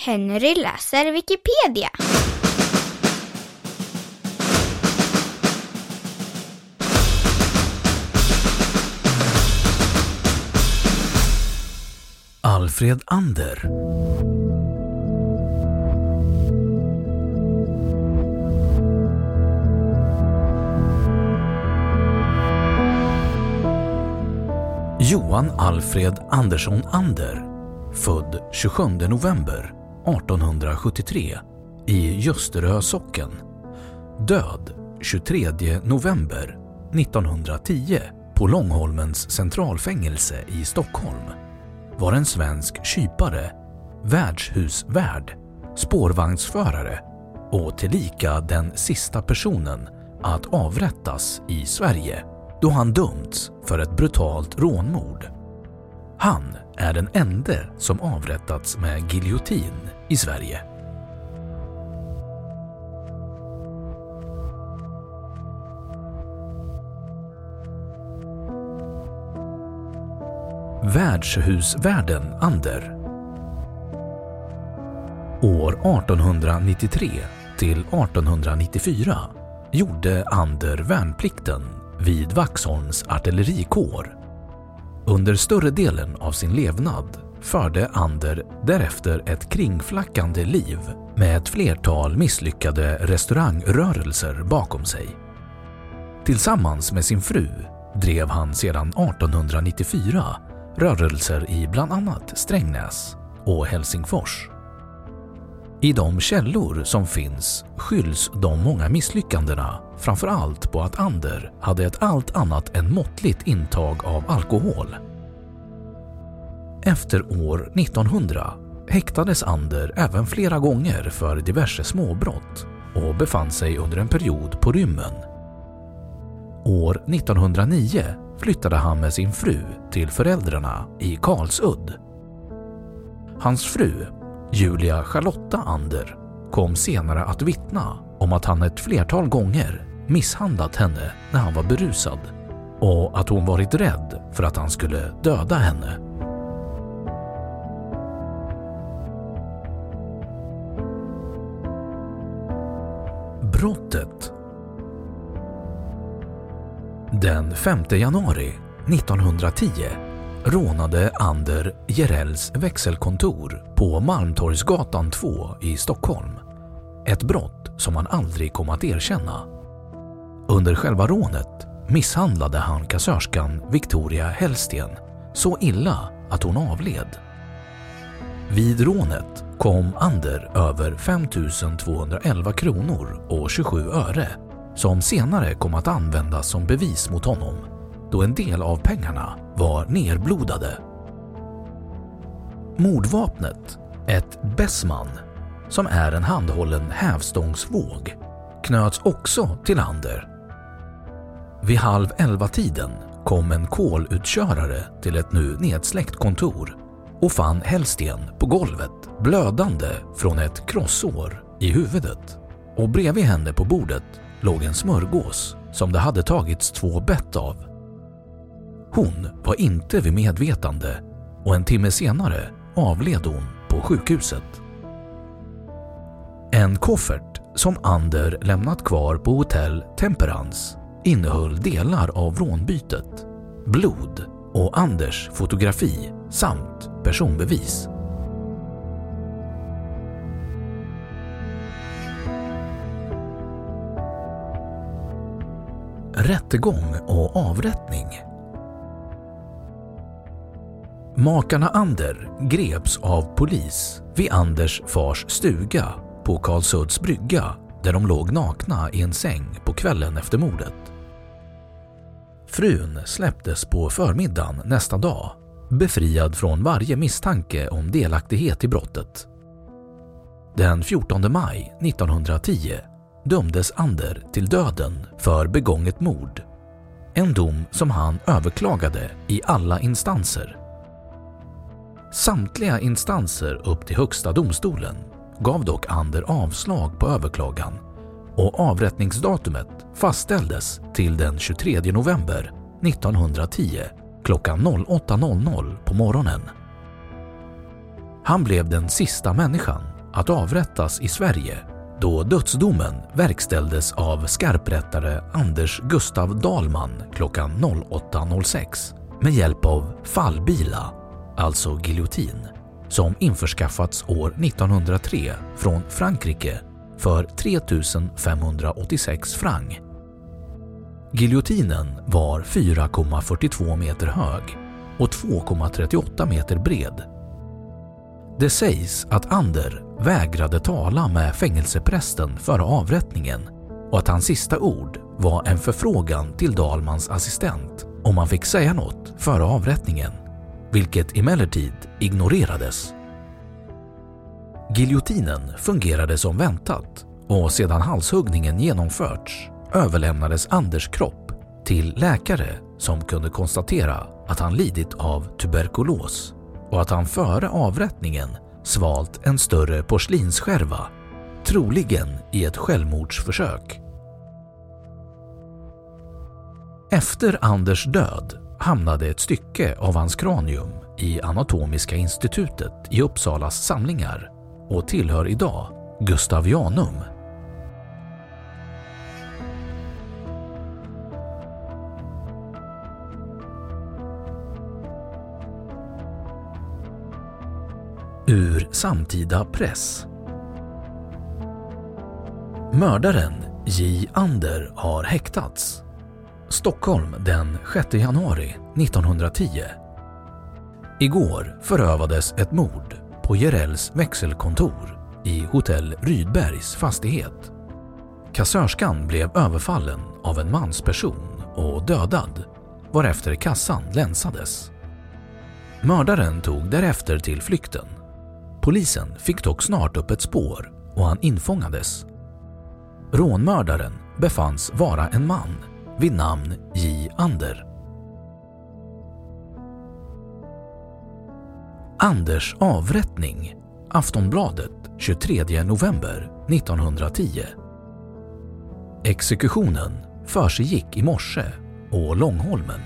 Henry läser Wikipedia. Alfred Ander Johan Alfred Andersson Ander, född 27 november 1873 i Ljusterö socken, död 23 november 1910 på Långholmens centralfängelse i Stockholm, var en svensk kypare, värdshusvärd, spårvagnsförare och tillika den sista personen att avrättas i Sverige då han dömts för ett brutalt rånmord. Han är den ende som avrättats med giljotin i Sverige. Värdshusvärden Ander År 1893 till 1894 gjorde Ander värnplikten vid Vaxholms artillerikår. Under större delen av sin levnad förde Ander därefter ett kringflackande liv med ett flertal misslyckade restaurangrörelser bakom sig. Tillsammans med sin fru drev han sedan 1894 rörelser i bland annat Strängnäs och Helsingfors. I de källor som finns skylls de många misslyckandena framför allt på att Ander hade ett allt annat än måttligt intag av alkohol. Efter år 1900 häktades Ander även flera gånger för diverse småbrott och befann sig under en period på rymmen. År 1909 flyttade han med sin fru till föräldrarna i Karlsudd. Hans fru, Julia Charlotta Ander, kom senare att vittna om att han ett flertal gånger misshandlat henne när han var berusad och att hon varit rädd för att han skulle döda henne. Brottet Den 5 januari 1910 rånade Ander Jerells växelkontor på Malmtorgsgatan 2 i Stockholm. Ett brott som han aldrig kom att erkänna. Under själva rånet misshandlade han kassörskan Victoria Hellsten så illa att hon avled. Vid rånet kom Ander över 5 211 kronor och 27 öre som senare kom att användas som bevis mot honom då en del av pengarna var nerblodade. Mordvapnet, ett Bessman, som är en handhållen hävstångsvåg, knöts också till Ander. Vid halv elva-tiden kom en kolutkörare till ett nu nedsläckt kontor och fann Hellsten på golvet blödande från ett krossår i huvudet. Och bredvid henne på bordet låg en smörgås som det hade tagits två bett av. Hon var inte vid medvetande och en timme senare avled hon på sjukhuset. En koffert som Ander lämnat kvar på hotell Temperance innehöll delar av rånbytet, blod och Anders fotografi samt personbevis. Rättegång och avrättning Makarna Ander greps av polis vid Anders fars stuga på Karlsudds brygga där de låg nakna i en säng på kvällen efter mordet. Frun släpptes på förmiddagen nästa dag, befriad från varje misstanke om delaktighet i brottet. Den 14 maj 1910 dömdes Ander till döden för begånget mord. En dom som han överklagade i alla instanser. Samtliga instanser upp till Högsta domstolen gav dock Ander avslag på överklagan och avrättningsdatumet fastställdes till den 23 november 1910 klockan 08.00 på morgonen. Han blev den sista människan att avrättas i Sverige då dödsdomen verkställdes av skarprättare Anders Gustav Dahlman klockan 08.06 med hjälp av fallbila, alltså giljotin, som införskaffats år 1903 från Frankrike för 3 586 franc. Giljotinen var 4,42 meter hög och 2,38 meter bred. Det sägs att Ander vägrade tala med fängelseprästen före avrättningen och att hans sista ord var en förfrågan till Dalmans assistent om han fick säga något före avrättningen, vilket emellertid ignorerades. Giljotinen fungerade som väntat och sedan halshuggningen genomförts överlämnades Anders kropp till läkare som kunde konstatera att han lidit av tuberkulos och att han före avrättningen svalt en större porslinsskärva, troligen i ett självmordsförsök. Efter Anders död hamnade ett stycke av hans kranium i Anatomiska institutet i Uppsalas samlingar och tillhör idag Gustavianum. Ur samtida press Mördaren J. Ander har häktats. Stockholm den 6 januari 1910. Igår förövades ett mord på Jerells växelkontor i hotell Rydbergs fastighet. Kassörskan blev överfallen av en mansperson och dödad varefter kassan länsades. Mördaren tog därefter till flykten. Polisen fick dock snart upp ett spår och han infångades. Rånmördaren befanns vara en man vid namn J. Ander. Anders avrättning Aftonbladet 23 november 1910 Exekutionen försiggick i morse på Långholmen.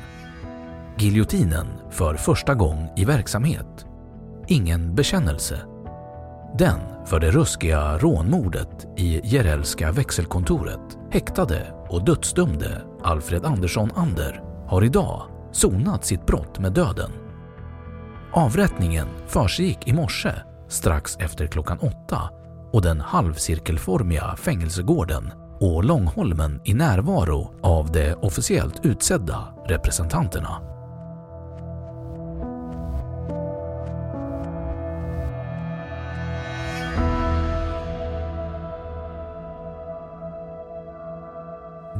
Giljotinen för första gång i verksamhet. Ingen bekännelse. Den för det ruskiga rånmordet i Jerellska växelkontoret häktade och dödsdömde Alfred Andersson Ander har idag sonat sitt brott med döden. Avrättningen försiggick i morse strax efter klockan åtta och den halvcirkelformiga fängelsegården och Långholmen i närvaro av de officiellt utsedda representanterna.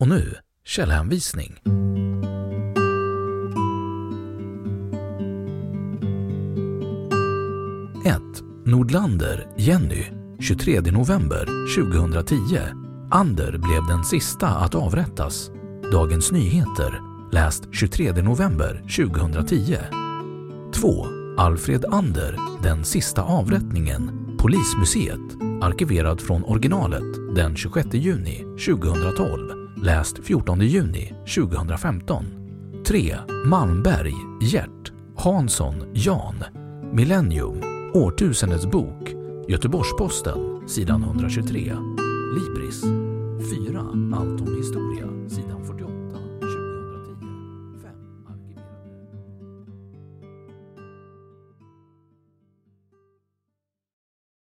Och nu källhänvisning. Nordlander, Jenny, 23 november 2010. Ander blev den sista att avrättas. Dagens Nyheter, läst 23 november 2010. 2. Alfred Ander, Den sista avrättningen, Polismuseet, arkiverad från originalet den 26 juni 2012, läst 14 juni 2015. 3. Malmberg, Gert, Hansson, Jan, Millennium, Årtusendets bok, Göteborgs-Posten, sidan 123. Libris. 4. Allt om historia, sidan